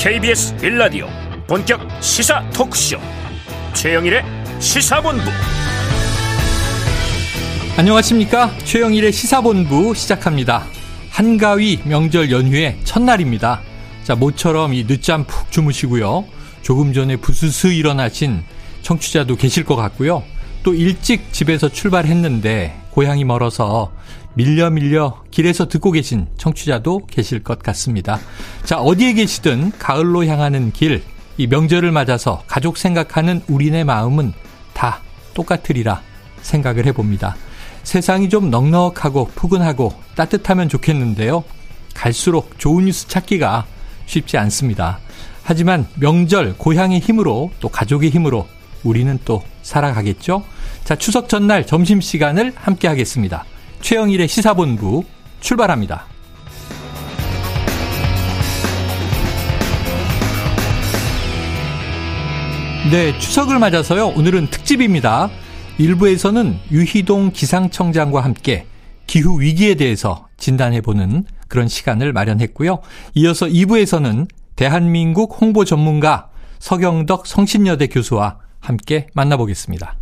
KBS 1라디오 본격 시사 토크쇼. 최영일의 시사본부. 안녕하십니까? 최영일의 시사본부 시작합니다. 한가위 명절 연휴의 첫날입니다. 자 모처럼 이 늦잠 푹 주무시고요. 조금 전에 부스스 일어나신 청취자도 계실 것 같고요. 또 일찍 집에서 출발했는데 고향이 멀어서 밀려 밀려 길에서 듣고 계신 청취자도 계실 것 같습니다. 자, 어디에 계시든 가을로 향하는 길, 이 명절을 맞아서 가족 생각하는 우리네 마음은 다 똑같으리라 생각을 해봅니다. 세상이 좀 넉넉하고 푸근하고 따뜻하면 좋겠는데요. 갈수록 좋은 뉴스 찾기가 쉽지 않습니다. 하지만 명절 고향의 힘으로 또 가족의 힘으로 우리는 또 살아가겠죠? 자, 추석 전날 점심시간을 함께 하겠습니다. 최영일의 시사본부 출발합니다. 네, 추석을 맞아서요. 오늘은 특집입니다. 일부에서는 유희동 기상청장과 함께 기후 위기에 대해서 진단해보는 그런 시간을 마련했고요. 이어서 2부에서는 대한민국 홍보 전문가 서경덕 성신여대 교수와 함께 만나보겠습니다.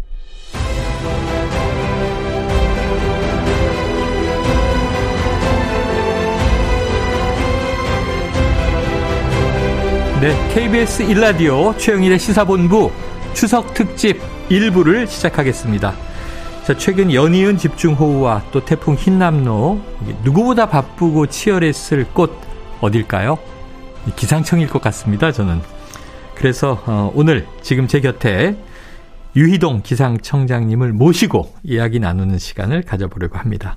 네, KBS 1라디오 최영일의 시사본부 추석 특집 1부를 시작하겠습니다. 자, 최근 연이은 집중호우와 또 태풍 흰남노, 누구보다 바쁘고 치열했을 곳 어딜까요? 기상청일 것 같습니다, 저는. 그래서 어, 오늘 지금 제 곁에 유희동 기상청장님을 모시고 이야기 나누는 시간을 가져보려고 합니다.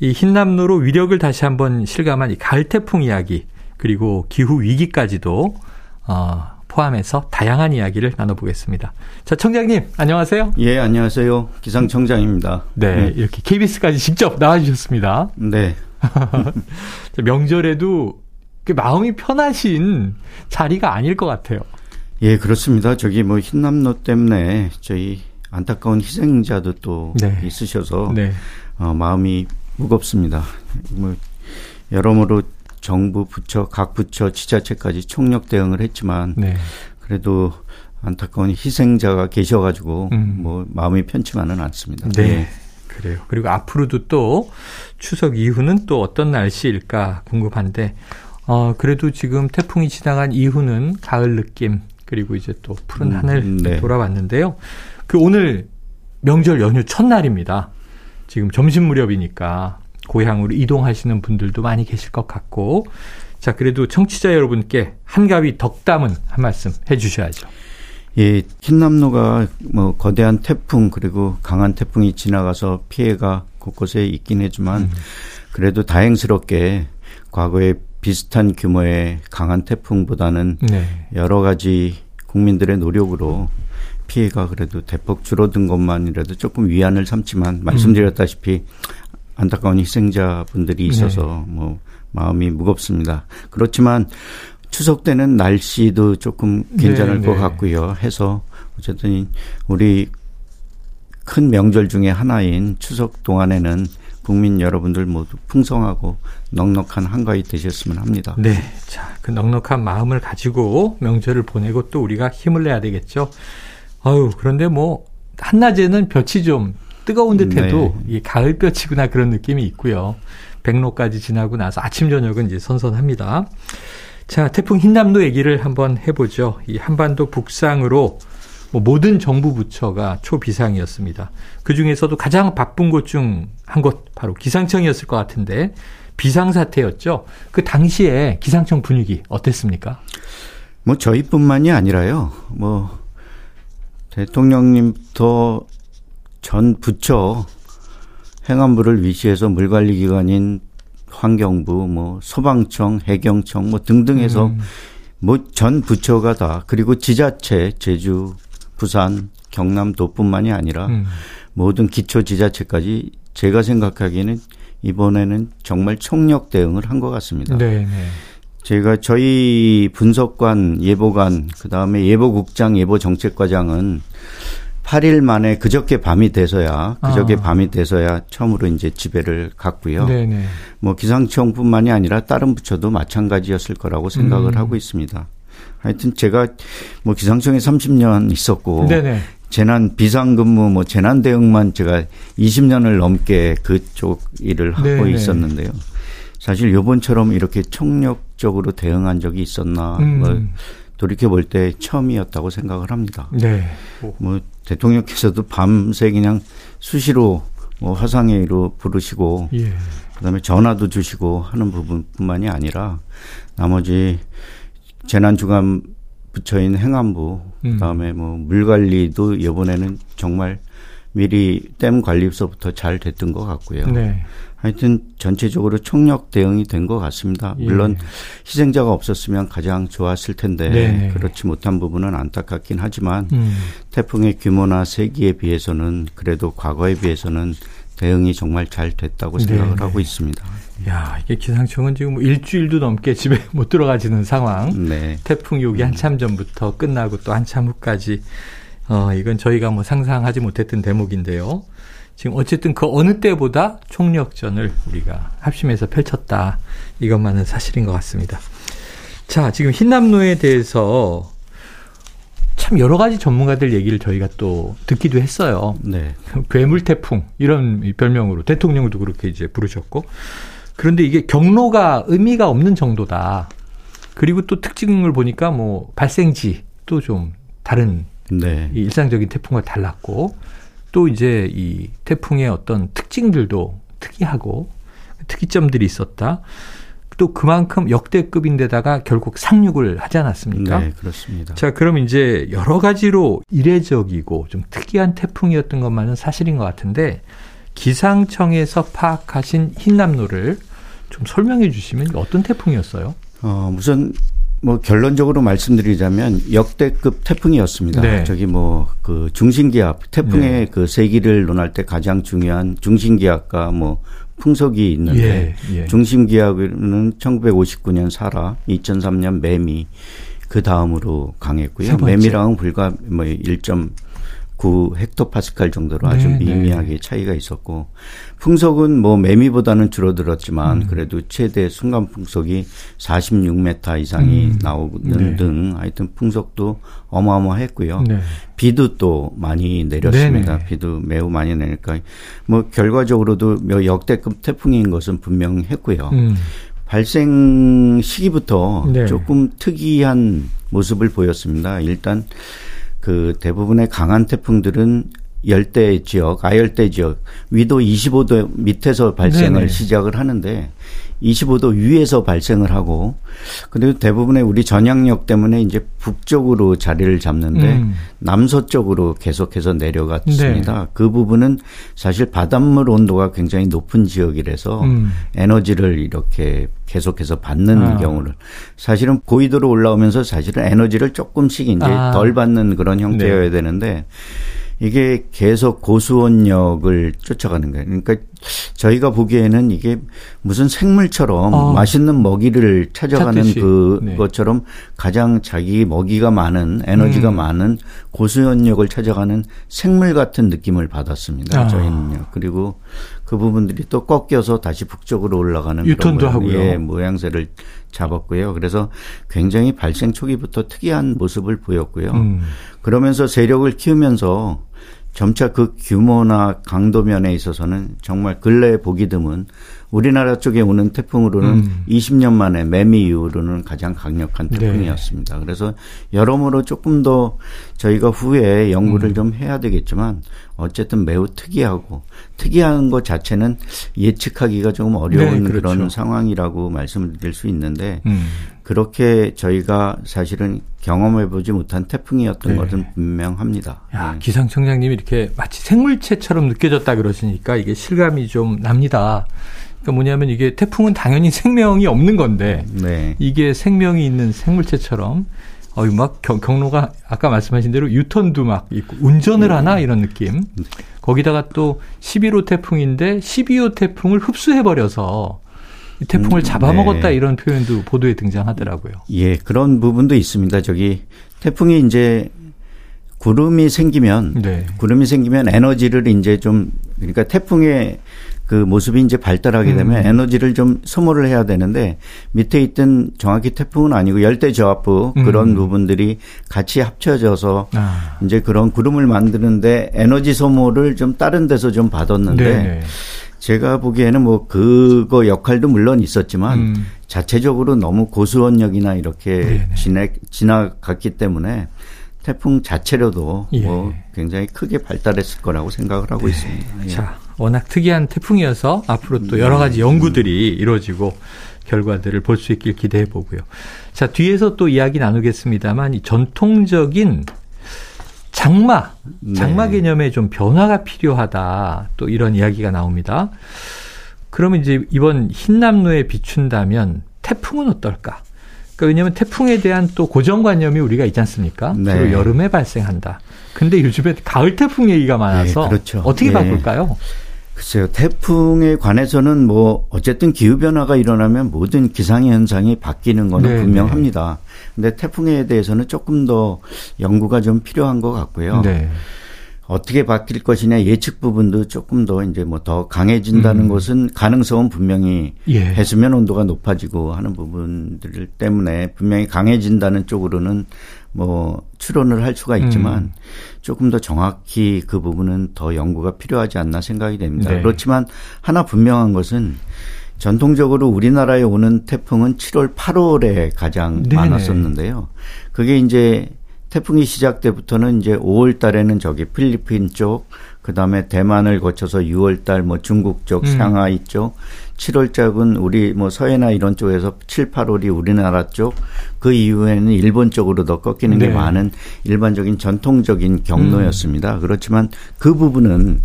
이 흰남노로 위력을 다시 한번 실감한 이 가을 태풍 이야기 그리고 기후 위기까지도 어, 포함해서 다양한 이야기를 나눠보겠습니다. 자, 청장님, 안녕하세요. 예, 안녕하세요. 기상청장입니다. 네, 네. 이렇게 KBS까지 직접 나와주셨습니다. 네. 명절에도 그 마음이 편하신 자리가 아닐 것 같아요. 예, 그렇습니다. 저기 뭐 흰남노 때문에 저희 안타까운 희생자도 또 네. 있으셔서 네. 어, 마음이 무겁습니다. 뭐 여러모로 정부 부처 각 부처 지자체까지 총력 대응을 했지만 네. 그래도 안타까운 희생자가 계셔가지고 음. 뭐 마음이 편치만은 않습니다. 네. 네. 그래요. 그리고 앞으로도 또 추석 이후는 또 어떤 날씨일까 궁금한데 어 그래도 지금 태풍이 지나간 이후는 가을 느낌 그리고 이제 또 푸른 음, 하늘 네. 돌아왔는데요. 그 오늘 명절 연휴 첫날입니다. 지금 점심 무렵이니까 고향으로 이동하시는 분들도 많이 계실 것 같고 자 그래도 청취자 여러분께 한가위 덕담은 한 말씀 해주셔야죠. 예, 흰남노가 뭐 거대한 태풍 그리고 강한 태풍이 지나가서 피해가 곳곳에 있긴 했지만 음. 그래도 다행스럽게 과거에 비슷한 규모의 강한 태풍보다는 네. 여러 가지 국민들의 노력으로 피해가 그래도 대폭 줄어든 것만이라도 조금 위안을 삼지만 말씀드렸다시피 안타까운 희생자분들이 있어서 네. 뭐 마음이 무겁습니다. 그렇지만 추석 때는 날씨도 조금 괜찮을 네, 것 네. 같고요. 해서 어쨌든 우리 큰 명절 중에 하나인 추석 동안에는 국민 여러분들 모두 풍성하고 넉넉한 한가위 되셨으면 합니다. 네. 자, 그 넉넉한 마음을 가지고 명절을 보내고 또 우리가 힘을 내야 되겠죠. 아유, 그런데 뭐, 한낮에는 볕이 좀 뜨거운 듯해도 네. 이 가을볕이구나 그런 느낌이 있고요. 백로까지 지나고 나서 아침 저녁은 이제 선선합니다. 자, 태풍 흰남노 얘기를 한번 해보죠. 이 한반도 북상으로 뭐 모든 정부 부처가 초비상이었습니다. 그 중에서도 가장 바쁜 곳 중 한 곳 바로 기상청이었을 것 같은데 비상사태였죠. 그 당시에 기상청 분위기 어땠습니까? 뭐 저희뿐만이 아니라요. 뭐 대통령님부터 전 부처 행안부를 위시해서 물관리 기관인 환경부, 뭐 소방청, 해경청 뭐 등등해서 음. 뭐전 부처가 다 그리고 지자체 제주, 부산, 경남도뿐만이 아니라 음. 모든 기초 지자체까지 제가 생각하기에는 이번에는 정말 총력 대응을 한 것 같습니다. 네, 네. 제가 저희 분석관, 예보관, 그 다음에 예보국장, 예보정책과장은 8일 만에 그저께 밤이 돼서야 그저께 아. 밤이 돼서야 처음으로 이제 지배를 갔고요. 네네. 네. 뭐 기상청뿐만이 아니라 다른 부처도 마찬가지였을 거라고 생각을 음. 하고 있습니다. 하여튼 제가 뭐 기상청에 30년 있었고 네네. 재난 비상근무 뭐 재난 대응만 제가 20년을 넘게 그쪽 일을 하고 네네. 있었는데요. 사실 요번처럼 이렇게 총력적으로 대응한 적이 있었나 음. 뭐 돌이켜 볼 때 처음이었다고 생각을 합니다. 네. 뭐 대통령께서도 밤새 그냥 수시로 뭐 화상회의로 부르시고 예. 그다음에 전화도 주시고 하는 부분뿐만이 아니라 나머지 재난주간 부처인 행안부 음. 그다음에 뭐 물관리도 이번에는 정말 미리 댐 관리부서부터 잘 됐던 것 같고요. 네. 하여튼 전체적으로 총력 대응이 된 것 같습니다. 예. 물론 희생자가 없었으면 가장 좋았을 텐데 네. 그렇지 못한 부분은 안타깝긴 하지만 음. 태풍의 규모나 세기에 비해서는 그래도 과거에 비해서는 대응이 정말 잘 됐다고 생각을 네. 하고 있습니다. 야, 이게 기상청은 지금 뭐 일주일도 넘게 집에 못 들어가지는 상황. 네. 태풍이 오기 한참 전부터 끝나고 또 한참 후까지 어, 이건 저희가 뭐 상상하지 못했던 대목인데요. 지금 어쨌든 그 어느 때보다 총력전을 우리가 합심해서 펼쳤다. 이것만은 사실인 것 같습니다. 자, 지금 흰남노에 대해서 참 여러 가지 전문가들 얘기를 저희가 또 듣기도 했어요. 네. 괴물 태풍 이런 별명으로 대통령도 그렇게 이제 부르셨고 그런데 이게 경로가 의미가 없는 정도다. 그리고 또 특징을 보니까 뭐 발생지 또 좀 다른 네. 일상적인 태풍과 달랐고 또 이제 이 태풍의 어떤 특징들도 특이하고 특이점들이 있었다. 또 그만큼 역대급인데다가 결국 상륙을 하지 않았습니까? 네, 그렇습니다. 자, 그럼 이제 여러 가지로 이례적이고 좀 특이한 태풍이었던 것만은 사실인 것 같은데 기상청에서 파악하신 흰남노를 좀 설명해 주시면 어떤 태풍이었어요? 어, 우선 뭐 결론적으로 말씀드리자면 역대급 태풍이었습니다. 네. 저기 뭐 그 중심기압 태풍의 네. 그 세기를 논할 때 가장 중요한 중심기압과 뭐 풍속이 있는데 예, 예. 중심기압은 1959년 사라, 2003년 매미 그 다음으로 강했고요. 매미랑은 불과 뭐 9 헥토파스칼 정도로 아주 네, 네, 미미하게 차이가 있었고 풍속은 뭐 매미보다는 줄어들었지만 음. 그래도 최대 순간 풍속이 46m 이상이 음. 나오는 네. 등 하여튼 풍속도 어마어마했고요. 네. 비도 또 많이 내렸습니다. 네네. 비도 매우 많이 내니까 뭐 결과적으로도 역대급 태풍인 것은 분명했고요. 음. 발생 시기부터 네. 조금 특이한 모습을 보였습니다. 일단 그 대부분의 강한 태풍들은 열대 지역, 아열대 지역, 위도 25도 밑에서 발생을 네네. 시작을 하는데 25도 위에서 발생을 하고 그리고 대부분의 우리 전향력 때문에 이제 북쪽으로 자리를 잡는데 음. 남서쪽으로 계속해서 내려갔습니다. 네. 그 부분은 사실 바닷물 온도가 굉장히 높은 지역이라서 음. 에너지를 이렇게 계속해서 받는 아. 경우를 사실은 고위도로 올라오면서 사실은 에너지를 조금씩 이제 아. 덜 받는 그런 형태여야 네. 되는데 이게 계속 고수원력을 쫓아가는 거예요. 그러니까 저희가 보기에는 이게 무슨 생물처럼 어. 맛있는 먹이를 찾아가는 찾듯이. 그것처럼 네. 가장 자기 먹이가 많은 에너지가 음. 많은 고수원력을 찾아가는 생물 같은 느낌을 받았습니다. 아. 저희는요. 그리고 그 부분들이 또 꺾여서 다시 북쪽으로 올라가는 유턴도 하고요. 예, 모양새를 잡았고요. 그래서 굉장히 발생 초기부터 특이한 모습을 보였고요. 음. 그러면서 세력을 키우면서 점차 그 규모나 강도 면에 있어서는 정말 근래에 보기 드문 우리나라 쪽에 오는 태풍으로는 음. 20년 만에 매미 이후로는 가장 강력한 네. 태풍이었습니다. 네. 그래서 여러모로 조금 더 저희가 후에 연구를 음. 좀 해야 되겠지만 어쨌든 매우 특이하고 특이한 것 자체는 예측하기가 조금 어려운 네, 그렇죠. 그런 상황이라고 말씀을 드릴 수 있는데 음. 그렇게 저희가 사실은 경험해보지 못한 태풍이었던 네. 것은 분명합니다. 야, 네. 기상청장님이 이렇게 마치 생물체처럼 느껴졌다 그러시니까 이게 실감이 좀 납니다. 그러니까 뭐냐면 이게 태풍은 당연히 생명이 없는 건데 네. 이게 생명이 있는 생물체처럼 어이 막 경, 경로가 아까 말씀하신 대로 유턴도 막 있고 운전을 네. 하나 이런 느낌. 거기다가 또 11호 태풍인데 12호 태풍을 흡수해 버려서 이 태풍을 음, 잡아먹었다 네. 이런 표현도 보도에 등장하더라고요. 예, 그런 부분도 있습니다. 저기 태풍이 이제 구름이 생기면 네. 구름이 생기면 에너지를 이제 좀 그러니까 태풍의 그 모습이 이제 발달하게 되면 음. 에너지를 좀 소모를 해야 되는데 밑에 있던 정확히 태풍은 아니고 열대 저압부 음. 그런 부분들이 같이 합쳐져서 아. 이제 그런 구름을 만드는데 에너지 소모를 좀 다른 데서 좀 받았는데 네 제가 보기에는 뭐 그거 역할도 물론 있었지만 음. 자체적으로 너무 고수원력이나 이렇게 지나, 지나갔기 때문에 태풍 자체로도 예. 뭐 굉장히 크게 발달했을 거라고 생각을 하고 네. 있습니다. 예. 자, 워낙 특이한 태풍이어서 앞으로 또 여러 가지 연구들이 이루어지고 결과들을 볼 수 있길 기대해 보고요. 자, 뒤에서 또 이야기 나누겠습니다만 이 전통적인 장마, 장마 네. 개념에 좀 변화가 필요하다. 또 이런 이야기가 나옵니다. 그러면 이제 이번 흰남노에 비춘다면 태풍은 어떨까? 그러니까 왜냐하면 태풍에 대한 또 고정관념이 우리가 있지 않습니까? 네. 주로 여름에 발생한다. 근데 요즘에 가을 태풍 얘기가 많아서 네, 그렇죠. 어떻게 네. 바꿀까요? 글쎄요, 태풍에 관해서는 뭐 어쨌든 기후 변화가 일어나면 모든 기상 현상이 바뀌는 거는 네, 분명합니다. 네. 근데 태풍에 대해서는 조금 더 연구가 좀 필요한 것 같고요. 네. 어떻게 바뀔 것이냐 예측 부분도 조금 더 이제 뭐 더 강해진다는 음. 것은 가능성은 분명히 예. 해수면 온도가 높아지고 하는 부분들 때문에 분명히 강해진다는 쪽으로는 뭐 추론을 할 수가 있지만 음. 조금 더 정확히 그 부분은 더 연구가 필요하지 않나 생각이 됩니다. 네. 그렇지만 하나 분명한 것은 전통적으로 우리나라에 오는 태풍은 7월, 8월에 가장 네네. 많았었는데요. 그게 이제 태풍이 시작 때부터는 이제 5월 달에는 저기 필리핀 쪽, 그 다음에 대만을 거쳐서 6월 달 뭐 중국 쪽, 음. 상하이 쪽, 7월 쪽은 우리 뭐 서해나 이런 쪽에서 7, 8월이 우리나라 쪽, 그 이후에는 일본 쪽으로 더 꺾이는 네. 게 많은 일반적인 전통적인 경로였습니다. 음. 그렇지만 그 부분은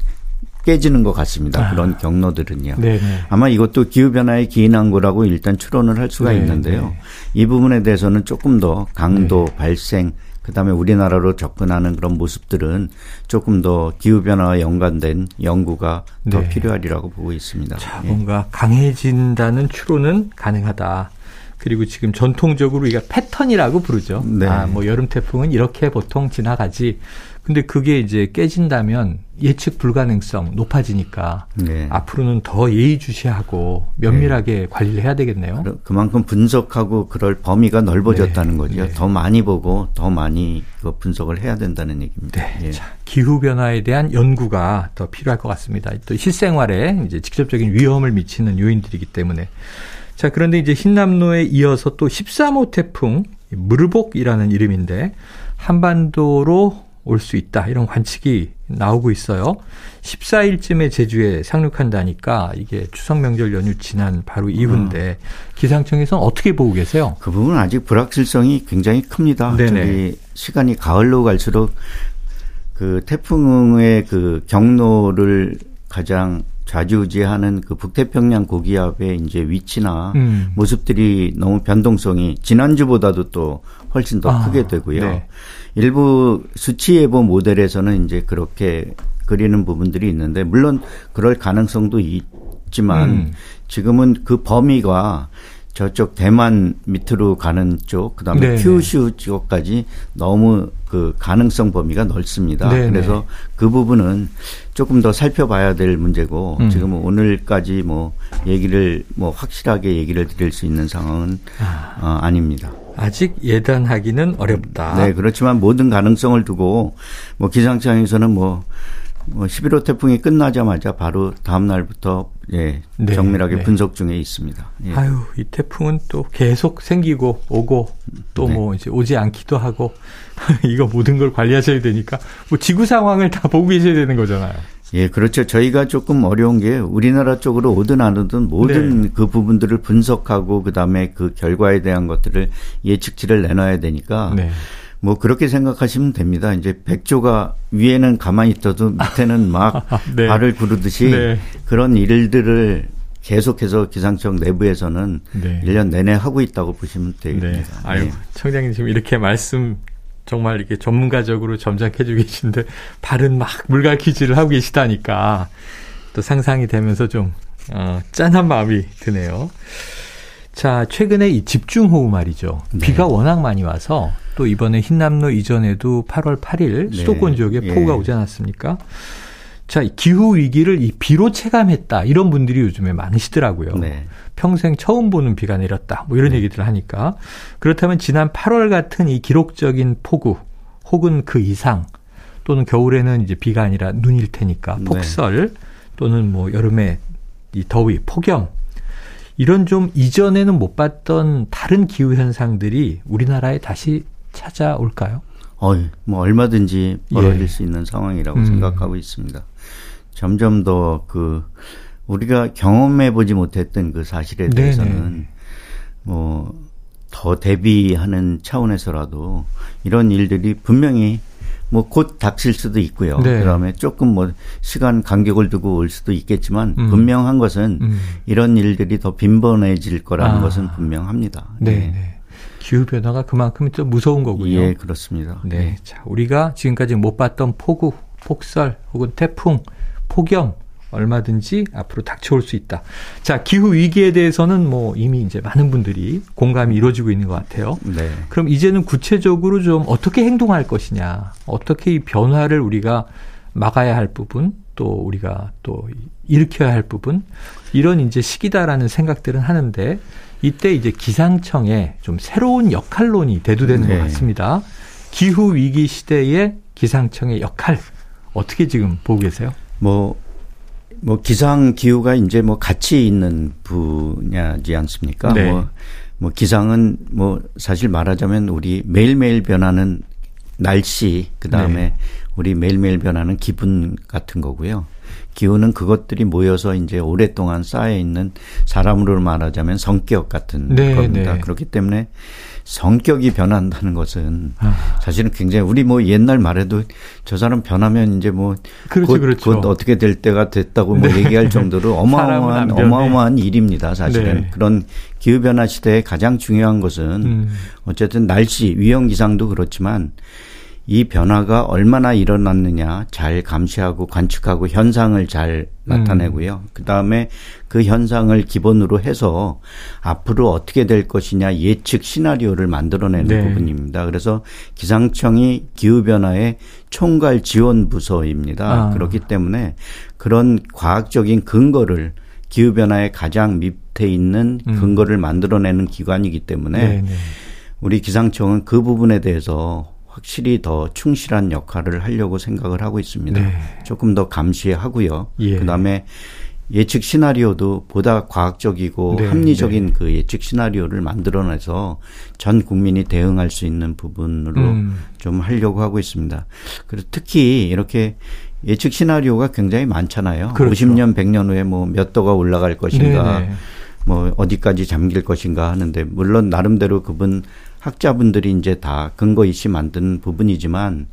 깨지는 것 같습니다. 아. 그런 경로들은요. 네네. 아마 이것도 기후변화에 기인한 거라고 일단 추론을 할 수가 네네. 있는데요. 이 부분에 대해서는 조금 더 강도, 네. 발생, 그다음에 우리나라로 접근하는 그런 모습들은 조금 더 기후 변화와 연관된 연구가 더 네. 필요하리라고 보고 있습니다. 자, 예. 뭔가 강해진다는 추론은 가능하다. 그리고 지금 전통적으로 우리가 패턴이라고 부르죠. 네. 아, 뭐 여름 태풍은 이렇게 보통 지나가지. 근데 그게 이제 깨진다면 예측 불가능성 높아지니까 네. 앞으로는 더 예의주시하고 면밀하게 네. 관리를 해야 되겠네요. 그만큼 분석하고 그럴 범위가 넓어졌다는 네. 거죠. 네. 더 많이 보고 더 많이 그 분석을 해야 된다는 얘기입니다. 네. 예. 자, 기후 변화에 대한 연구가 더 필요할 것 같습니다. 또 실생활에 이제 직접적인 위험을 미치는 요인들이기 때문에 자 그런데 이제 흰남노에 이어서 또 13호 태풍 무르복이라는 이름인데 한반도로 올 수 있다. 이런 관측이 나오고 있어요. 14일쯤에 제주에 상륙한다니까 이게 추석 명절 연휴 지난 바로 이후인데 음. 기상청에서는 어떻게 보고 계세요? 그 부분은 아직 불확실성이 굉장히 큽니다. 네네. 시간이 가을로 갈수록 그 태풍의 그 경로를 가장 좌지우지하는 그 북태평양 고기압의 이제 위치나 음. 모습들이 너무 변동성이 지난주보다도 또 훨씬 더 아, 크게 되고요. 네. 일부 수치 예보 모델에서는 이제 그렇게 그리는 부분들이 있는데 물론 그럴 가능성도 있지만 음. 지금은 그 범위가 저쪽 대만 밑으로 가는 쪽, 그다음에 네네. 큐슈 쪽까지 너무 그 가능성 범위가 넓습니다. 네네. 그래서 그 부분은 조금 더 살펴봐야 될 문제고 음. 지금 오늘까지 뭐 얘기를 뭐 확실하게 얘기를 드릴 수 있는 상황은 아. 어, 아닙니다. 아직 예단하기는 어렵다. 네, 그렇지만 모든 가능성을 두고 뭐 기상청에서는 뭐, 뭐 11호 태풍이 끝나자마자 바로 다음 날부터 예, 네, 정밀하게 네. 분석 중에 있습니다. 예. 아유, 이 태풍은 또 계속 생기고 오고 또뭐 네. 뭐 이제 오지 않기도 하고 이거 모든 걸 관리하셔야 되니까 뭐 지구 상황을 다 보고 계셔야 되는 거잖아요. 예, 그렇죠. 저희가 조금 어려운 게 우리나라 쪽으로 오든 안 오든 모든 네. 그 부분들을 분석하고 그다음에 그 결과에 대한 것들을 예측치를 내놔야 되니까 네. 뭐 그렇게 생각하시면 됩니다. 이제 백조가 위에는 가만히 있어도 밑에는 막 네. 발을 구르듯이 네. 그런 일들을 계속해서 기상청 내부에서는 네. 1년 내내 하고 있다고 보시면 되겠습니다. 네. 아유, 네. 청장님 지금 이렇게 말씀 정말 이렇게 전문가적으로 점장해주고 계신데 발은 막 물갈 퀴즈를 하고 계시다니까 또 상상이 되면서 좀 어, 짠한 마음이 드네요. 자, 최근에 이 집중호우 말이죠. 네. 비가 워낙 많이 와서 또 이번에 흰남노 이전에도 8월 8일 수도권 지역에 예. 폭우가 오지 않았습니까? 자, 기후 위기를 이 비로 체감했다. 이런 분들이 요즘에 많으시더라고요. 네. 평생 처음 보는 비가 내렸다. 뭐 이런 네. 얘기들을 하니까. 그렇다면 지난 8월 같은 이 기록적인 폭우 혹은 그 이상 또는 겨울에는 이제 비가 아니라 눈일 테니까 네. 폭설 네. 또는 뭐 여름에 이 더위, 폭염 이런 좀 이전에는 못 봤던 다른 기후 현상들이 우리나라에 다시 찾아올까요? 어, 뭐 얼마든지 벌어질 예. 수 있는 상황이라고 음. 생각하고 있습니다. 점점 더 그 우리가 경험해 보지 못했던 그 사실에 대해서는 뭐 더 대비하는 차원에서라도 이런 일들이 분명히 뭐곧 닥칠 수도 있고요. 네. 그다음에 조금 뭐 시간 간격을 두고 올 수도 있겠지만 음. 분명한 것은 음. 이런 일들이 더 빈번해질 거라는 아. 것은 분명합니다. 네. 네. 네. 기후 변화가 그만큼 또 무서운 거군요. 예, 그렇습니다. 네. 네. 자, 우리가 지금까지 못 봤던 폭우, 폭설 혹은 태풍, 폭염 얼마든지 앞으로 닥쳐올 수 있다. 자, 기후 위기에 대해서는 뭐 이미 이제 많은 분들이 공감이 이루어지고 있는 것 같아요. 네. 그럼 이제는 구체적으로 좀 어떻게 행동할 것이냐, 어떻게 이 변화를 우리가 막아야 할 부분, 또 우리가 또 일으켜야 할 부분, 이런 이제 시기다라는 생각들은 하는데 이때 이제 기상청에 좀 새로운 역할론이 대두되는 네. 것 같습니다. 기후 위기 시대의 기상청의 역할 어떻게 지금 보고 계세요? 뭐, 뭐 기상 기후가 이제 뭐 같이 있는 분야지 않습니까? 네. 뭐, 뭐 기상은 뭐 사실 말하자면 우리 매일매일 변하는 날씨 그다음에 네. 우리 매일매일 변하는 기분 같은 거고요. 기후는 그것들이 모여서 이제 오랫동안 쌓여 있는 사람으로 말하자면 성격 같은 네, 겁니다. 네. 그렇기 때문에 성격이 변한다는 것은 아. 사실은 굉장히 우리 뭐 옛날 말해도 저 사람 변하면 이제 뭐 그렇죠, 곧, 그렇죠. 곧 어떻게 될 때가 됐다고 뭐 네. 얘기할 정도로 어마어마한 어마어마한 일입니다. 사실은 네. 그런 기후 변화 시대에 가장 중요한 것은 음. 어쨌든 날씨 위험 기상도 그렇지만 이 변화가 얼마나 일어났느냐 잘 감시하고 관측하고 현상을 잘 나타내고요. 음. 그 다음에 그 현상을 기본으로 해서 앞으로 어떻게 될 것이냐 예측 시나리오를 만들어내는 네. 부분입니다. 그래서 기상청이 기후변화의 총괄 지원 부서입니다. 아. 그렇기 때문에 그런 과학적인 근거를 기후변화의 가장 밑에 있는 음. 근거를 만들어내는 기관이기 때문에 네, 네. 우리 기상청은 그 부분에 대해서 확실히 더 충실한 역할을 하려고 생각을 하고 있습니다. 네. 조금 더 감시하고요. 예. 그다음에 예측 시나리오도 보다 과학적이고 네, 합리적인 네. 그 예측 시나리오를 만들어내서 전 국민이 대응할 수 있는 부분으로 음. 좀 하려고 하고 있습니다. 그리고 특히 이렇게 예측 시나리오가 굉장히 많잖아요. 그렇죠. 50년, 100년 후에 뭐 몇 도가 올라갈 것인가, 네네. 네. 뭐 어디까지 잠길 것인가 하는데 물론 나름대로 그분 학자분들이 이제 다 근거 있이 만든 부분이지만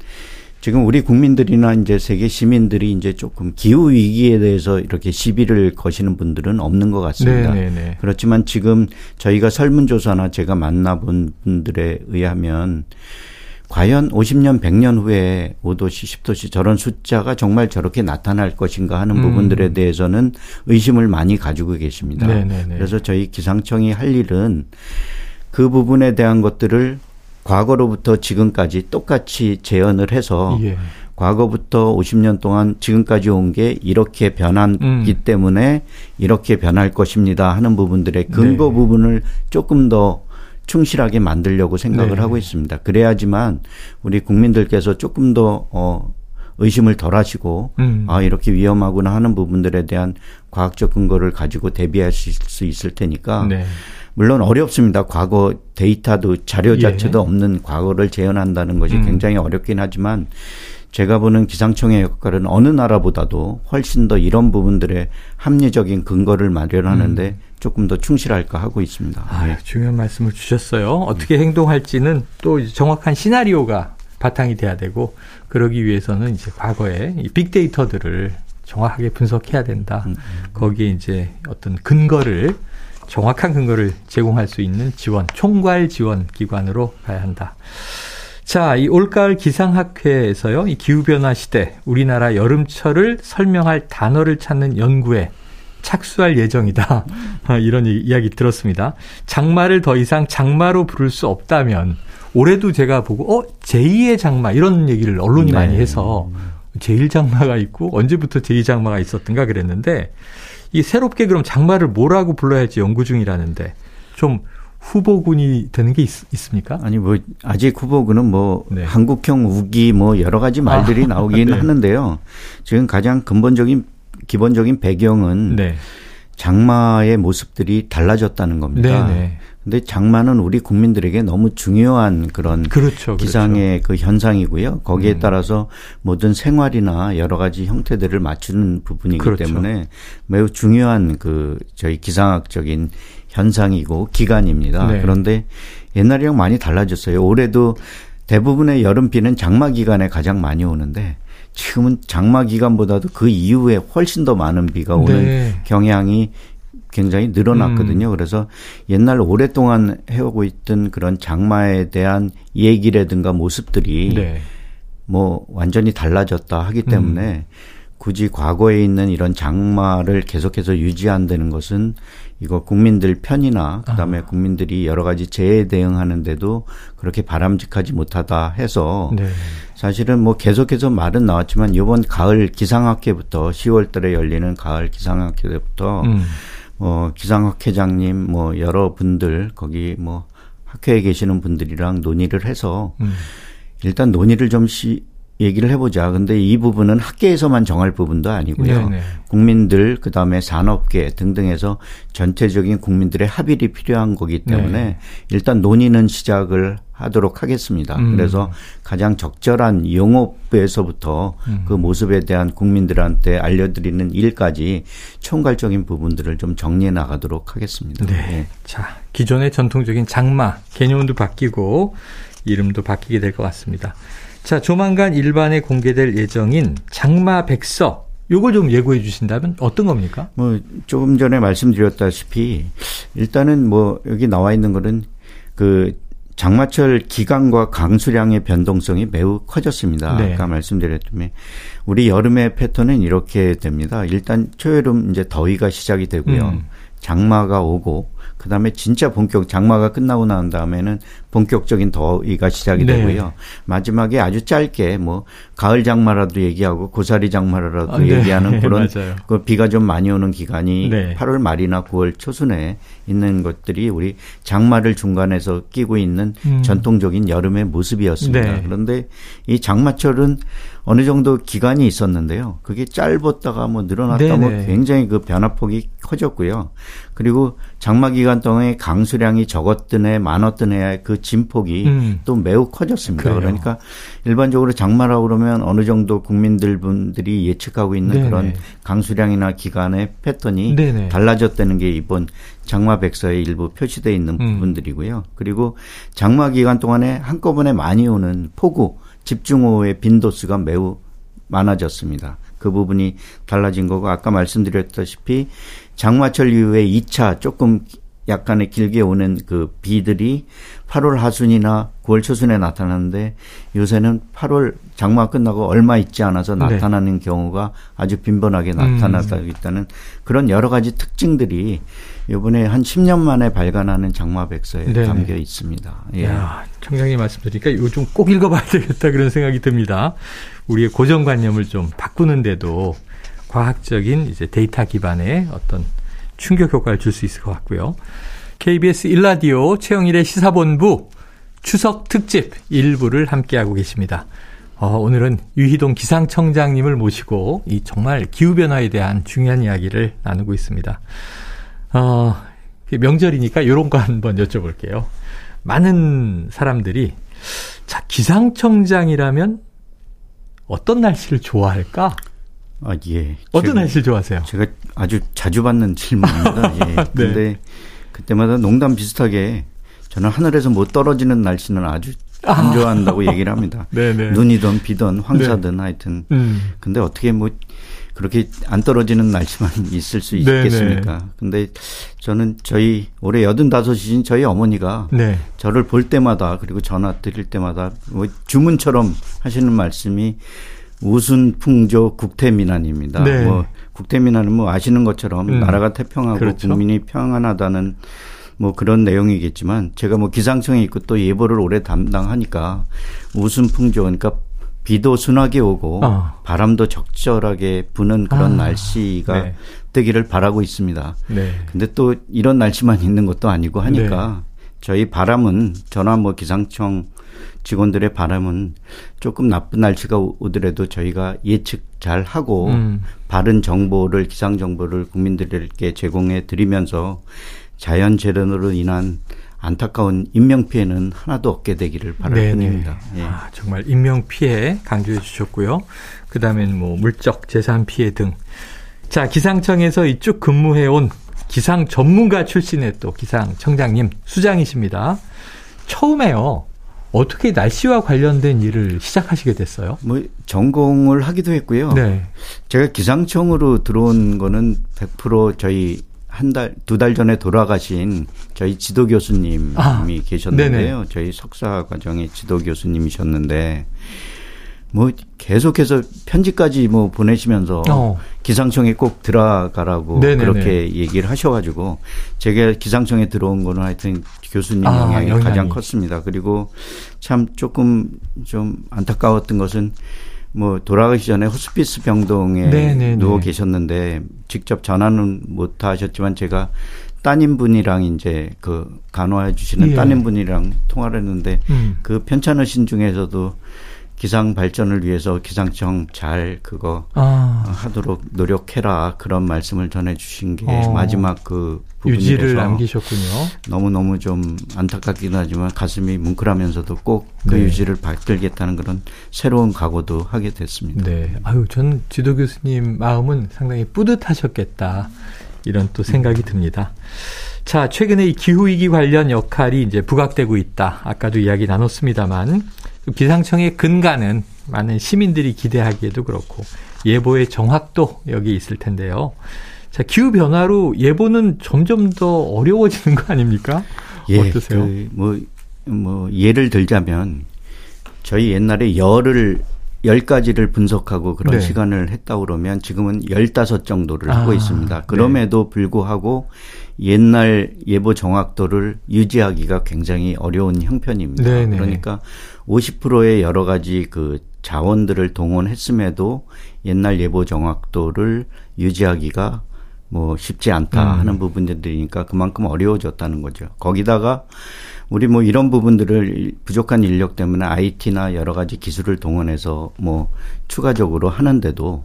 지금 우리 국민들이나 이제 세계 시민들이 이제 조금 기후 위기에 대해서 이렇게 시비를 거시는 분들은 없는 것 같습니다. 네네네. 네, 네. 그렇지만 지금 저희가 설문조사나 제가 만나본 분들에 의하면 과연 50년, 100년 후에 5도시, 10도시 저런 숫자가 정말 저렇게 나타날 것인가 하는 음. 부분들에 대해서는 의심을 많이 가지고 계십니다. 네네네. 네, 그래서 저희 기상청이 할 일은 그 부분에 대한 것들을 과거로부터 지금까지 똑같이 재현을 해서 예. 과거부터 50년 동안 지금까지 온 게 이렇게 변하기 음. 때문에 이렇게 변할 것입니다 하는 부분들의 근거 네. 부분을 조금 더 충실하게 만들려고 생각을 네. 하고 있습니다. 그래야지만 우리 국민들께서 조금 더 어, 의심을 덜 하시고 음. 아 이렇게 위험하구나 하는 부분들에 대한 과학적 근거를 가지고 대비하실 수 있을 테니까 네. 물론 어렵습니다. 과거 데이터도 자료 예. 자체도 예. 없는 과거를 재현한다는 것이 음. 굉장히 어렵긴 하지만 제가 보는 기상청의 역할은 어느 나라보다도 훨씬 더 이런 부분들의 합리적인 근거를 마련하는데 음. 조금 더 충실할까 하고 있습니다. 아, 네. 중요한 말씀을 주셨어요. 어떻게 행동할지는 또 정확한 시나리오가 바탕이 돼야 되고 그러기 위해서는 이제 과거에 이 빅데이터들을 정확하게 분석해야 된다. 음. 음. 거기에 이제 어떤 근거를 정확한 근거를 제공할 수 있는 지원, 총괄 지원 기관으로 가야 한다. 자, 이 올가을 기상학회에서요, 이 기후변화 시대, 우리나라 여름철을 설명할 단어를 찾는 연구에 착수할 예정이다. 이런 이야기 들었습니다. 장마를 더 이상 장마로 부를 수 없다면, 올해도 제가 보고, 어, 제2의 장마, 이런 얘기를 언론이 네. 많이 해서, 제일장마가 있고 언제부터 제일장마가 있었던가 그랬는데 이 새롭게 그럼 장마를 뭐라고 불러야 할지 연구 중이라는데 좀 후보군이 되는 게 있, 습니까 아니 뭐 아직 후보군은 뭐 네. 한국형 우기 뭐 여러 가지 말들이 아, 나오긴 네. 하는데요. 지금 가장 근본적인 기본적인 배경은 네. 장마의 모습들이 달라졌다는 겁니다. 네네. 네. 근데 장마는 우리 국민들에게 너무 중요한 그런 그렇죠, 그렇죠. 기상의. 그 현상이고요. 거기에 음. 따라서 모든 생활이나 여러 가지 형태들을 맞추는 부분이기 그렇죠. 때문에 매우 중요한 그 저희 기상학적인 현상이고 기간입니다. 네. 그런데 옛날이랑 많이 달라졌어요. 올해도 대부분의 여름 비는 장마 기간에 가장 많이 오는데 지금은 장마 기간보다도 그 이후에 훨씬 더 많은 비가 오는 네. 경향이 굉장히 늘어났거든요. 음. 그래서 옛날 오랫동안 해오고 있던 그런 장마에 대한 얘기라든가 모습들이 네. 뭐 완전히 달라졌다 하기 때문에 음. 굳이 과거에 있는 이런 장마를 계속해서 유지한다는 것은 이거 국민들 편이나 그다음에 아. 국민들이 여러 가지 재해 대응하는데도 그렇게 바람직하지 못하다 해서 네. 사실은 뭐 계속해서 말은 나왔지만 이번 가을 기상학회부터 10월 달에 열리는 가을 기상학회부터 음. 어, 기상학회장님 뭐 여러 분들 거기 뭐 학회에 계시는 분들이랑 논의를 해서 음. 일단 논의를 좀 시, 얘기를 해보자. 근데 이 부분은 학계에서만 정할 부분도 아니고요. 네네. 국민들 그다음에 산업계 등등에서 전체적인 국민들의 합의이 필요한 거기 때문에 네. 일단 논의는 시작을 하도록 하겠습니다. 음. 그래서 가장 적절한 영업에서부터 음. 그 모습에 대한 국민들한테 알려드리는 일까지 총괄적인 부분들을 좀 정리해 나가도록 하겠습니다. 네. 네. 자, 기존의 전통적인 장마 개념도 바뀌고 이름도 바뀌게 될 것 같습니다. 자, 조만간 일반에 공개될 예정인 장마 백서 요걸 좀 예고해 주신다면 어떤 겁니까? 뭐 조금 전에 말씀드렸다시피 일단은 뭐 여기 나와 있는 거는 그 장마철 기간과 강수량의 변동성이 매우 커졌습니다. 네. 아까 말씀드렸듯이 우리 여름의 패턴은 이렇게 됩니다. 일단 초여름 이제 더위가 시작이 되고요. 음. 장마가 오고 그 다음에 진짜 본격 장마가 끝나고 난 다음에는 본격적인 더위가 시작이 네. 되고요. 마지막에 아주 짧게 뭐 가을 장마라도 얘기하고 고사리 장마라도 아, 네. 얘기하는 그런 그 비가 좀 많이 오는 기간이 네. 8월 말이나 9월 초순에 있는 것들이 우리 장마를 중간에서 끼고 있는 음. 전통적인 여름의 모습이었습니다. 네. 그런데 이 장마철은 어느 정도 기간이 있었는데요. 그게 짧았다가 뭐 늘어났다 뭐 굉장히 그 변화폭이 커졌고요. 그리고 장마 기간 동안에 강수량이 적었던 해, 많았던 해의 그 진폭이 음. 또 매우 커졌습니다. 그래요. 그러니까 일반적으로 장마라고 그러면 어느 정도 국민들 분들이 예측하고 있는 네네. 그런 강수량이나 기간의 패턴이 네네. 달라졌다는 게 이번 장마 백서에 일부 표시되어 있는 음. 부분들이고요. 그리고 장마 기간 동안에 한꺼번에 많이 오는 폭우, 집중호우의 빈도수가 매우 많아졌습니다. 그 부분이 달라진 거고 아까 말씀드렸다시피 장마철 이후에 2차 조금 약간의 길게 오는 그 비들이 8월 하순이나 9월 초순에 나타나는데 요새는 8월 장마 끝나고 얼마 있지 않아서 네. 나타나는 네. 경우가 아주 빈번하게 나타나고 음. 있다는 그런 여러 가지 특징들이 이번에 한 10년 만에 발간하는 장마백서에 네. 담겨 있습니다. 예. 야, 청장님 말씀 드리니까 이거 좀꼭 읽어봐야 되겠다 그런 생각이 듭니다. 우리의 고정관념을 좀 바꾸는데도 과학적인 이제 데이터 기반의 어떤 충격 효과를 줄 수 있을 것 같고요. KBS 일라디오 최영일의 시사본부 추석 특집 일부를 함께하고 계십니다. 어, 오늘은 유희동 기상청장님을 모시고 이 정말 기후변화에 대한 중요한 이야기를 나누고 있습니다. 어, 명절이니까 이런 거 한번 여쭤볼게요. 많은 사람들이 자, 기상청장이라면 어떤 날씨를 좋아할까? 아, 예. 어떤 제가, 날씨를 좋아하세요? 제가 아주 자주 받는 질문입니다. 예. 네. 근데 그때마다 농담 비슷하게 저는 하늘에서 못 떨어지는 날씨는 아주 안 아. 좋아한다고 얘기를 합니다. 네네. 눈이든 비든 황사든 네. 하여튼. 음. 근데 어떻게 뭐 그렇게 안 떨어지는 날씨만 있을 수 있겠습니까? 네네. 근데 저는 저희 올해 여든 다섯이신 저희 어머니가 네. 저를 볼 때마다 그리고 전화 드릴 때마다 뭐 주문처럼 하시는 말씀이 우순 풍조 국태민안입니다. 네. 뭐 국태민안은 뭐 아시는 것처럼 음. 나라가 태평하고 그렇죠. 국민이 평안하다는 뭐 그런 내용이겠지만 제가 뭐 기상청에 있고 또 예보를 오래 담당하니까 우순 풍조 그러니까 비도 순하게 오고 어. 바람도 적절하게 부는 그런 아, 날씨가 네. 되기를 바라고 있습니다. 네. 근데 또 이런 날씨만 있는 것도 아니고 하니까 네. 저희 바람은 전화 뭐 기상청 직원들의 바람은 조금 나쁜 날씨가 오더라도 저희가 예측 잘 하고 음. 바른 정보를 기상 정보를 국민들에게 제공해 드리면서 자연 재난으로 인한 안타까운 인명 피해는 하나도 없게 되기를 바랄 네네. 뿐입니다. 예. 아, 정말 인명 피해 강조해 주셨고요. 그다음에는 뭐 물적 재산 피해 등. 자 기상청에서 이쪽 근무해 온 기상 전문가 출신의 또 기상청장님 수장이십니다. 처음에요. 어떻게 날씨와 관련된 일을 시작하시게 됐어요? 뭐 전공을 하기도 했고요. 네. 제가 기상청으로 들어온 거는 100% 저희 한 달, 두 달 전에 돌아가신 저희 지도 교수님이 아, 계셨는데요. 네네. 저희 석사 과정의 지도 교수님이셨는데, 뭐 계속해서 편지까지 뭐 보내시면서 어. 기상청에 꼭 들어가라고 네네네. 그렇게 얘기를 하셔가지고 제가 기상청에 들어온 거는 하여튼 교수님 아, 영향이, 영향이 가장 컸습니다. 그리고 참 조금 좀 안타까웠던 것은 뭐 돌아가기 전에 호스피스 병동에 네네네. 누워 계셨는데 직접 전화는 못 하셨지만 제가 따님분이랑 이제 그 간호해 주시는 예. 따님분이랑 통화를 했는데 음. 그 편찮으신 중에서도 기상 발전을 위해서 기상청 잘 그거 아. 하도록 노력해라 그런 말씀을 전해 주신 게 어. 마지막 그 유지를 남기셨군요. 너무 너무 좀 안타깝긴 하지만 가슴이 뭉클하면서도 꼭그 네. 유지를 받들겠다는 그런 새로운 각오도 하게 됐습니다. 네, 아유 전 지도 교수님 마음은 상당히 뿌듯하셨겠다 이런 또 생각이 듭니다. 자, 최근에 이 기후위기 관련 역할이 이제 부각되고 있다. 아까도 이야기 나눴습니다만, 기상청의 근간은 많은 시민들이 기대하기에도 그렇고 예보의 정확도 여기 있을 텐데요. 자, 기후 변화로 예보는 점점 더 어려워지는 거 아닙니까? 예, 어떠세요? 그 뭐, 뭐, 예를 들자면, 저희 옛날에 열을, 열 가지를 분석하고 그런 네. 시간을 했다 그러면 지금은 열다섯 정도를 아, 하고 있습니다. 네. 그럼에도 네. 불구하고 옛날 예보 정확도를 유지하기가 굉장히 어려운 형편입니다. 네네. 네. 그러니까 50%의 여러 가지 그 자원들을 동원했음에도 옛날 예보 정확도를 유지하기가 뭐 쉽지 않다 음. 하는 부분들이니까 그만큼 어려워졌다는 거죠. 거기다가 우리 뭐 이런 부분들을 부족한 인력 때문에 IT나 여러 가지 기술을 동원해서 뭐 추가적으로 하는데도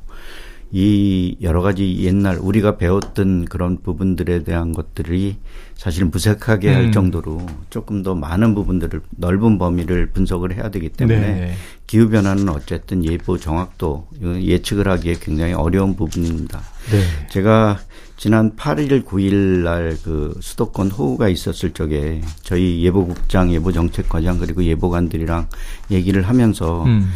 이 여러 가지 옛날 우리가 배웠던 그런 부분들에 대한 것들이 사실 무색하게 음. 할 정도로 조금 더 많은 부분들을 넓은 범위를 분석을 해야 되기 때문에 네. 기후 변화는 어쨌든 예보 정확도 예측을 하기에 굉장히 어려운 부분입니다. 네. 제가 지난 8일 9일 날 그 수도권 호우가 있었을 적에 저희 예보국장, 예보정책과장 그리고 예보관들이랑 얘기를 하면서 음.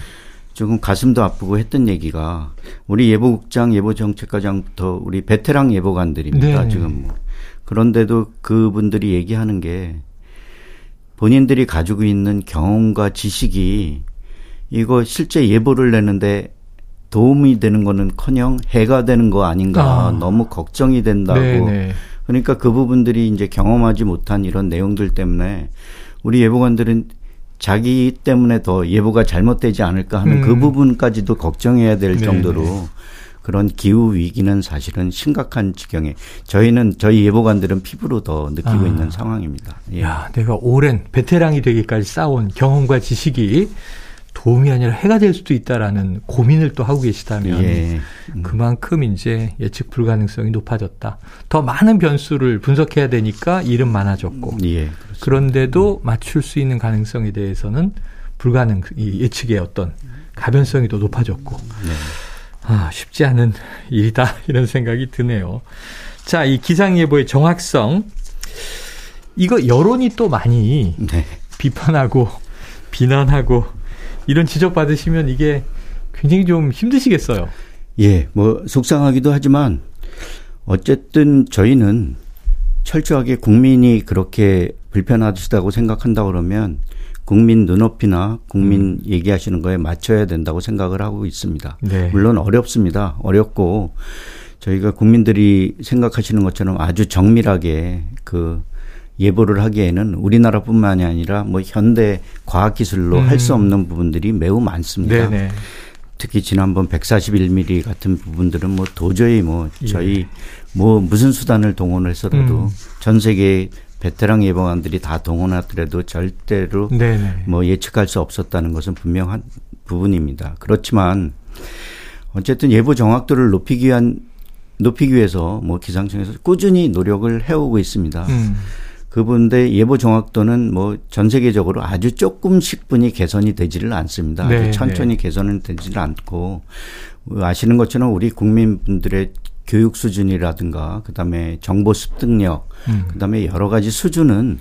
조금 가슴도 아프고 했던 얘기가 우리 예보국장, 예보정책과장부터 우리 베테랑 예보관들입니다. 네. 지금 그런데도 그분들이 얘기하는 게 본인들이 가지고 있는 경험과 지식이 이거 실제 예보를 내는데 도움이 되는 거는 커녕 해가 되는 거 아닌가 아. 너무 걱정이 된다고. 네네. 그러니까 그 부분들이 이제 경험하지 못한 이런 내용들 때문에 우리 예보관들은 자기 때문에 더 예보가 잘못되지 않을까 하는 그 음. 그 부분까지도 걱정해야 될 네네. 정도로 그런 기후 위기는 사실은 심각한 지경에 저희는 저희 예보관들은 피부로 더 느끼고 아. 있는 상황입니다. 예. 야, 내가 오랜 베테랑이 되기까지 쌓아온 경험과 지식이 도움이 아니라 해가 될 수도 있다라는 고민을 또 하고 계시다면 예. 음. 그만큼 이제 예측 불가능성이 높아졌다. 더 많은 변수를 분석해야 되니까 일은 많아졌고 예, 그런데도 음. 맞출 수 있는 가능성에 대해서는 불가능 이 예측의 어떤 가변성이 더 높아졌고 네. 아 쉽지 않은 일이다 이런 생각이 드네요. 자, 이 기상 예보의 정확성 이거 여론이 또 많이 네. 비판하고 비난하고 이런 지적 받으시면 이게 굉장히 좀 힘드시겠어요. 예, 뭐 속상하기도 하지만 어쨌든 저희는 철저하게 국민이 그렇게 불편하시다고 생각한다 그러면 국민 눈높이나 국민 음. 얘기하시는 거에 맞춰야 된다고 생각을 하고 있습니다. 네. 물론 어렵습니다. 어렵고 저희가 국민들이 생각하시는 것처럼 아주 정밀하게 그 예보를 하기에는 우리나라뿐만이 아니라 뭐 현대 과학 기술로 음. 할수 없는 부분들이 매우 많습니다. 네네. 특히 지난번 141mm 같은 부분들은 뭐 도저히 뭐 예. 저희 예. 뭐 무슨 수단을 동원해서라도 음. 전 세계 베테랑 예방관들이 다 동원하더라도 절대로 네네. 뭐 예측할 수 없었다는 것은 분명한 부분입니다. 그렇지만 어쨌든 예보 정확도를 높이기 위한 높이기 위해서 뭐 기상청에서 꾸준히 노력을 해오고 있습니다. 음. 그분들 예보 정확도는 뭐 전 세계적으로 아주 조금씩 분이 개선이 되지를 않습니다. 아주 네, 천천히 네. 개선은 되지를 않고 아시는 것처럼 우리 국민분들의 교육 수준이라든가 그다음에 정보 습득력 음. 그다음에 여러 가지 수준은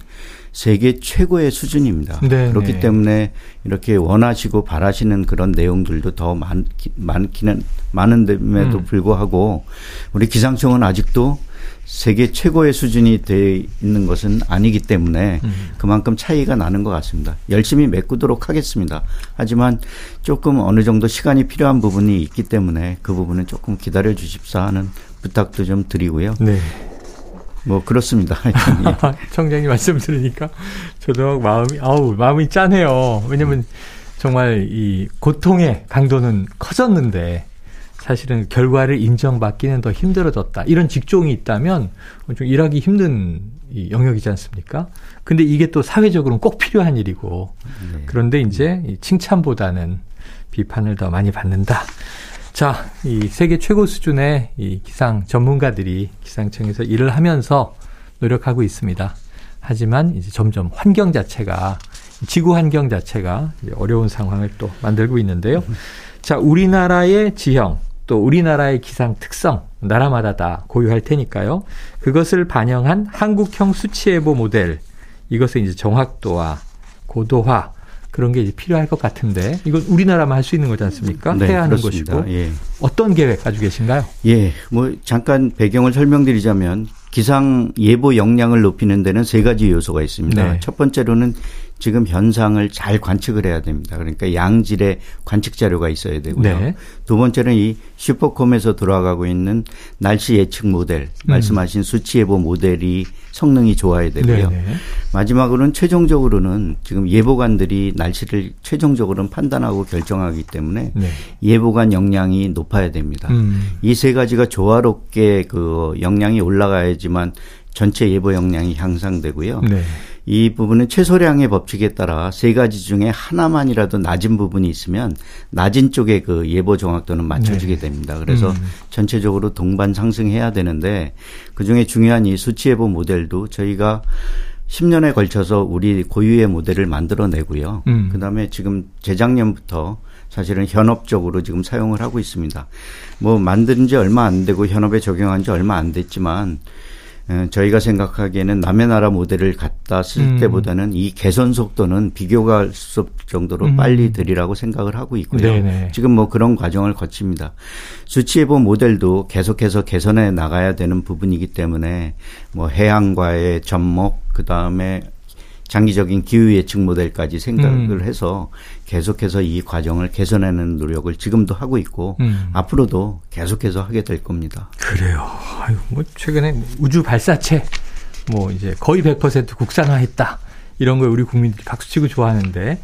세계 최고의 수준입니다. 네 그렇기 네. 때문에 이렇게 원하시고 바라시는 그런 내용들도 더 많, 많기는 많은데도 음. 불구하고 우리 기상청은 아직도 세계 최고의 수준이 돼 있는 것은 아니기 때문에 음. 그만큼 차이가 나는 것 같습니다. 열심히 메꾸도록 하겠습니다. 하지만 조금 어느 정도 시간이 필요한 부분이 있기 때문에 그 부분은 조금 기다려 주십사 하는 부탁도 좀 드리고요. 네. 뭐 그렇습니다. 청장님 말씀 들으니까 저도 마음이 아우 마음이 짠해요. 왜냐면 정말 이 고통의 강도는 커졌는데 사실은 결과를 인정받기는 더 힘들어졌다. 이런 직종이 있다면 좀 일하기 힘든 이 영역이지 않습니까? 근데 이게 또 사회적으로는 꼭 필요한 일이고 네. 그런데 이제 칭찬보다는 비판을 더 많이 받는다. 자, 이 세계 최고 수준의 이 기상 전문가들이 기상청에서 일을 하면서 노력하고 있습니다. 하지만 이제 점점 환경 자체가 지구 환경 자체가 어려운 상황을 또 만들고 있는데요. 자, 우리나라의 지형 또 우리나라의 기상 특성 나라마다 다 고유할 테니까요. 그것을 반영한 한국형 수치예보 모델 이것의 이제 정확도와 고도화 그런 게 이제 필요할 것 같은데 이건 우리나라만 할 수 있는 거지 않습니까? 네, 해야 하는 그렇습니다. 것이고 예. 어떤 계획 가지고 계신가요? 예, 뭐 잠깐 배경을 설명드리자면 기상 예보 역량을 높이는 데는 세 가지 요소가 있습니다. 네. 첫 번째로는 지금 현상을 잘 관측을 해야 됩니다. 그러니까 양질의 관측 자료가 있어야 되고요. 네. 두 번째는 이 슈퍼콤에서 돌아가고 있는 날씨 예측 모델, 음. 말씀하신 수치 예보 모델이 성능이 좋아야 되고요. 네, 네 마지막으로는 최종적으로는 지금 예보관들이 날씨를 최종적으로는 판단하고 결정하기 때문에 네. 예보관 역량이 높아야 됩니다. 음. 이세 가지가 조화롭게 그 역량이 올라가야지만 전체 예보 역량이 향상되고요. 네. 이 부분은 최소량의 법칙에 따라 세 가지 중에 하나만이라도 낮은 부분이 있으면 낮은 쪽에 그 예보 정확도는 맞춰지게 네. 됩니다. 그래서 음. 전체적으로 동반 상승해야 되는데 그 중에 중요한 이 수치 예보 모델도 저희가 10년에 걸쳐서 우리 고유의 모델을 만들어내고요. 음. 그 다음에 지금 재작년부터 사실은 현업적으로 지금 사용을 하고 있습니다. 뭐 만든 지 얼마 안 되고 현업에 적용한 지 얼마 안 됐지만 저희가 생각하기에는 남의 나라 모델을 갖다 쓸 음. 때보다는 이 개선 속도는 비교가 할 수 없을 정도로 음. 빨리 들이라고 생각을 하고 있고요. 네네. 지금 뭐 그런 과정을 거칩니다. 수치예보 모델도 계속해서 개선해 나가야 되는 부분이기 때문에 뭐 해양과의 접목 그 다음에 장기적인 기후 예측 모델까지 생각을 음. 해서 계속해서 이 과정을 개선하는 노력을 지금도 하고 있고 음. 앞으로도 계속해서 하게 될 겁니다. 그래요. 아유, 뭐 최근에 우주 발사체 뭐 이제 거의 100% 국산화했다. 이런 걸 우리 국민들이 박수치고 좋아하는데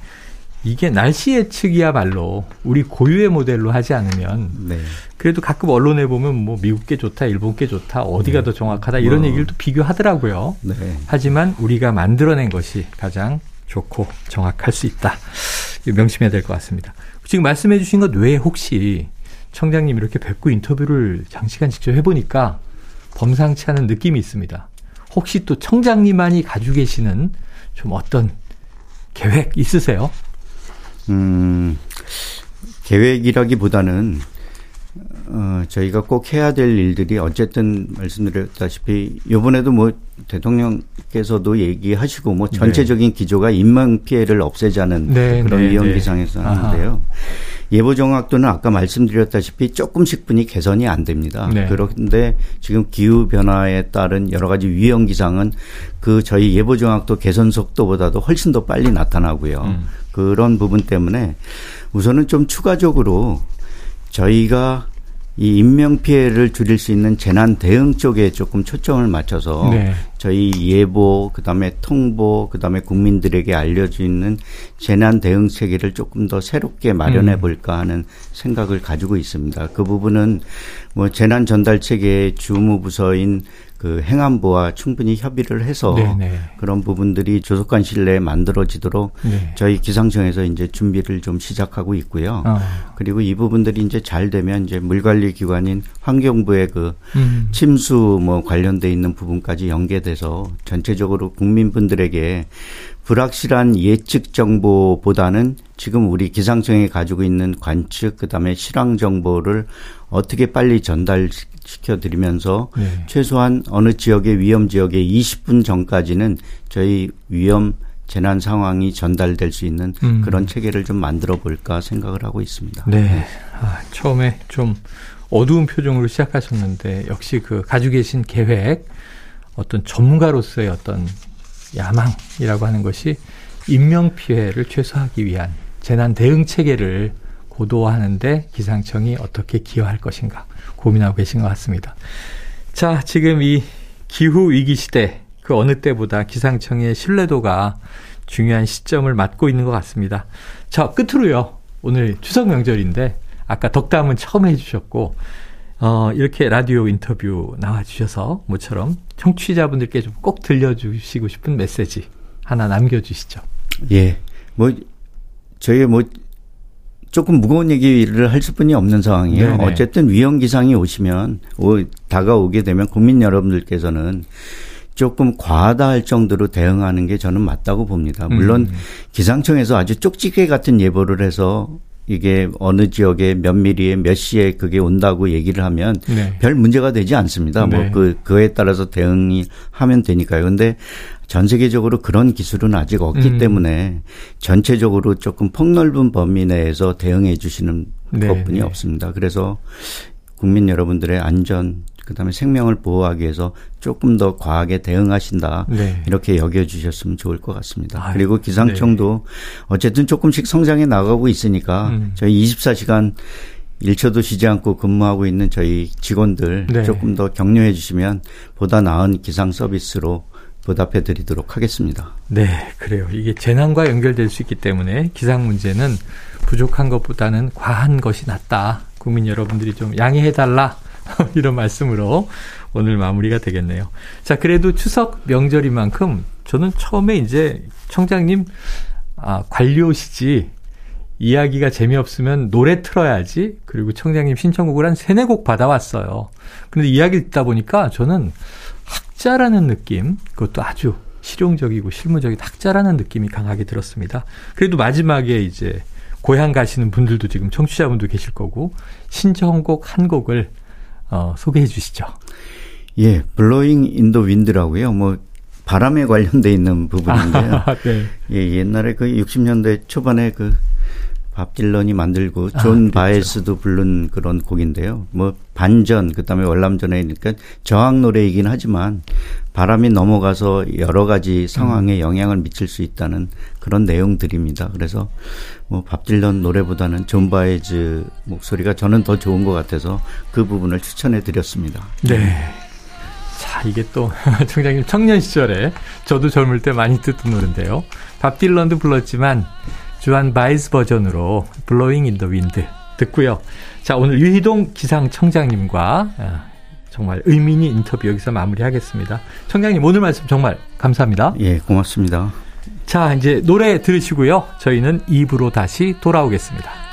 이게 날씨 예측이야말로 우리 고유의 모델로 하지 않으면 네. 그래도 가끔 언론에 보면 뭐 미국 게 좋다, 일본 게 좋다, 어디가 네. 더 정확하다 이런 뭐. 얘기를 또 비교하더라고요. 네. 하지만 우리가 만들어낸 것이 가장 좋고 정확할 수 있다. 명심해야 될 것 같습니다. 지금 말씀해 주신 것 외에 혹시 청장님 이렇게 뵙고 인터뷰를 장시간 직접 해보니까 범상치 않은 느낌이 있습니다. 혹시 또 청장님만이 가지고 계시는 좀 어떤 계획 있으세요? 음, 계획이라기보다는 어, 저희가 꼭 해야 될 일들이 어쨌든 말씀드렸다시피 요번에도 뭐 대통령께서도 얘기하시고 뭐 네. 전체적인 네. 기조가 인명 피해를 없애자는 네, 그런 네, 위험 네. 기상에서 하는데요. 예보 정확도는 아까 말씀드렸다시피 조금씩 분이 개선이 안 됩니다. 네. 그런데 지금 기후 변화에 따른 여러 가지 위험 기상은 그 저희 예보 정확도 개선 속도보다도 훨씬 더 빨리 나타나고요. 음. 그런 부분 때문에 우선은 좀 추가적으로 저희가 이 인명 피해를 줄일 수 있는 재난 대응 쪽에 조금 초점을 맞춰서 네. 저희 예보, 그다음에 통보, 그다음에 국민들에게 알려주는 재난 대응 체계를 조금 더 새롭게 마련해 음. 볼까 하는 생각을 가지고 있습니다. 그 부분은 뭐 재난 전달 체계의 주무 부서인 그 행안부와 충분히 협의를 해서 네네. 네. 그런 부분들이 조속한 시일 내에 만들어지도록 네. 저희 기상청에서 이제 준비를 좀 시작하고 있고요. 어. 그리고 이 부분들이 이제 잘 되면 이제 물관리 기관인 환경부의 그 음. 침수 뭐 관련돼 있는 부분까지 연계돼서 전체적으로 국민분들에게 불확실한 예측 정보보다는 지금 우리 기상청이 가지고 있는 관측 그다음에 실황 정보를 어떻게 빨리 전달 시켜드리면서 네. 최소한 어느 지역의 위험 지역에 20분 전까지는 저희 위험 재난 상황이 전달될 수 있는 음. 그런 체계를 좀 만들어 볼까 생각을 하고 있습니다. 네. 아, 처음에 좀 어두운 표정으로 시작하셨는데 역시 그 가지고 계신 계획 어떤 전문가로서의 어떤 야망이라고 하는 것이 인명 피해를 최소화하기 위한 재난 대응 체계를 고도화하는데 기상청이 어떻게 기여할 것인가 고민하고 계신 것 같습니다. 자, 지금 이 기후 위기 시대 그 어느 때보다 기상청의 신뢰도가 중요한 시점을 맞고 있는 것 같습니다. 자, 끝으로요. 오늘 추석 명절인데 아까 덕담은 처음 해주셨고 어, 이렇게 라디오 인터뷰 나와주셔서 모처럼 청취자분들께 좀 꼭 들려주시고 싶은 메시지 하나 남겨주시죠. 예. 뭐, 저희 뭐, 조금 무거운 얘기를 할 수뿐이 없는 상황이에요. 네네. 어쨌든 위험 기상이 오시면 오, 다가오게 되면 국민 여러분들께서는 조금 과하다 할 정도로 대응하는 게 저는 맞다고 봅니다. 물론 음. 기상청에서 아주 쪽지게 같은 예보를 해서 이게 어느 지역에 몇 미리에 몇 시에 그게 온다고 얘기를 하면 네. 별 문제가 되지 않습니다. 뭐 네. 뭐그 그에 따라서 대응이 하면 되니까요. 근데 전 세계적으로 그런 기술은 아직 없기 음. 때문에 전체적으로 조금 폭넓은 범위 내에서 대응해 주시는 네. 것뿐이 네. 없습니다. 그래서 국민 여러분들의 안전 그다음에 생명을 보호하기 위해서 조금 더 과하게 대응하신다 네. 이렇게 여겨주셨으면 좋을 것 같습니다. 아유, 그리고 기상청도 네. 어쨌든 조금씩 성장해 나가고 있으니까 음. 저희 24시간 1초도 쉬지 않고 근무하고 있는 저희 직원들 네. 조금 더 격려해 주시면 보다 나은 기상 서비스로 보답해 드리도록 하겠습니다. 네, 그래요. 이게 재난과 연결될 수 있기 때문에 기상 문제는 부족한 것보다는 과한 것이 낫다. 국민 여러분들이 좀 양해해 달라. 이런 말씀으로 오늘 마무리가 되겠네요. 자, 그래도 추석 명절인 만큼 저는 처음에 이제 청장님 아, 관료시지 이야기가 재미없으면 노래 틀어야지. 그리고 청장님 신청곡을 한 세네 곡 받아왔어요. 근데 이야기 듣다 보니까 저는 학자라는 느낌, 그것도 아주 실용적이고 실무적인 학자라는 느낌이 강하게 들었습니다. 그래도 마지막에 이제 고향 가시는 분들도 지금 청취자분도 계실 거고 신청곡 한 곡을 어, 소개해 주시죠. 예, Blowin' in the Wind라고요. 뭐 바람에 관련돼 있는 부분인데요. 네. 예, 옛날에 그 60년대 초반에 그 밥 딜런이 만들고 아, 존 아, 그렇죠. 바에즈도 부른 그런 곡인데요. 뭐 반전 그다음에 월남전에 그러니까 저항 노래이긴 하지만 바람이 넘어가서 여러 가지 상황에 음. 영향을 미칠 수 있다는 그런 내용들입니다. 그래서 뭐 밥 딜런 노래보다는 존 바에즈 목소리가 저는 더 좋은 것 같아서 그 부분을 추천해 드렸습니다. 네. 자, 이게 또 청장님 청년 시절에 저도 젊을 때 많이 듣던 노래인데요. 밥 딜런도 불렀지만 존 바에즈 버전으로 Blowin' in the Wind 듣고요. 자, 오늘 유희동 기상청장님과 아, 정말 의미 있는 인터뷰 여기서 마무리하겠습니다. 청장님 오늘 말씀 정말 감사합니다. 예, 고맙습니다. 자, 이제 노래 들으시고요. 저희는 입으로 다시 돌아오겠습니다.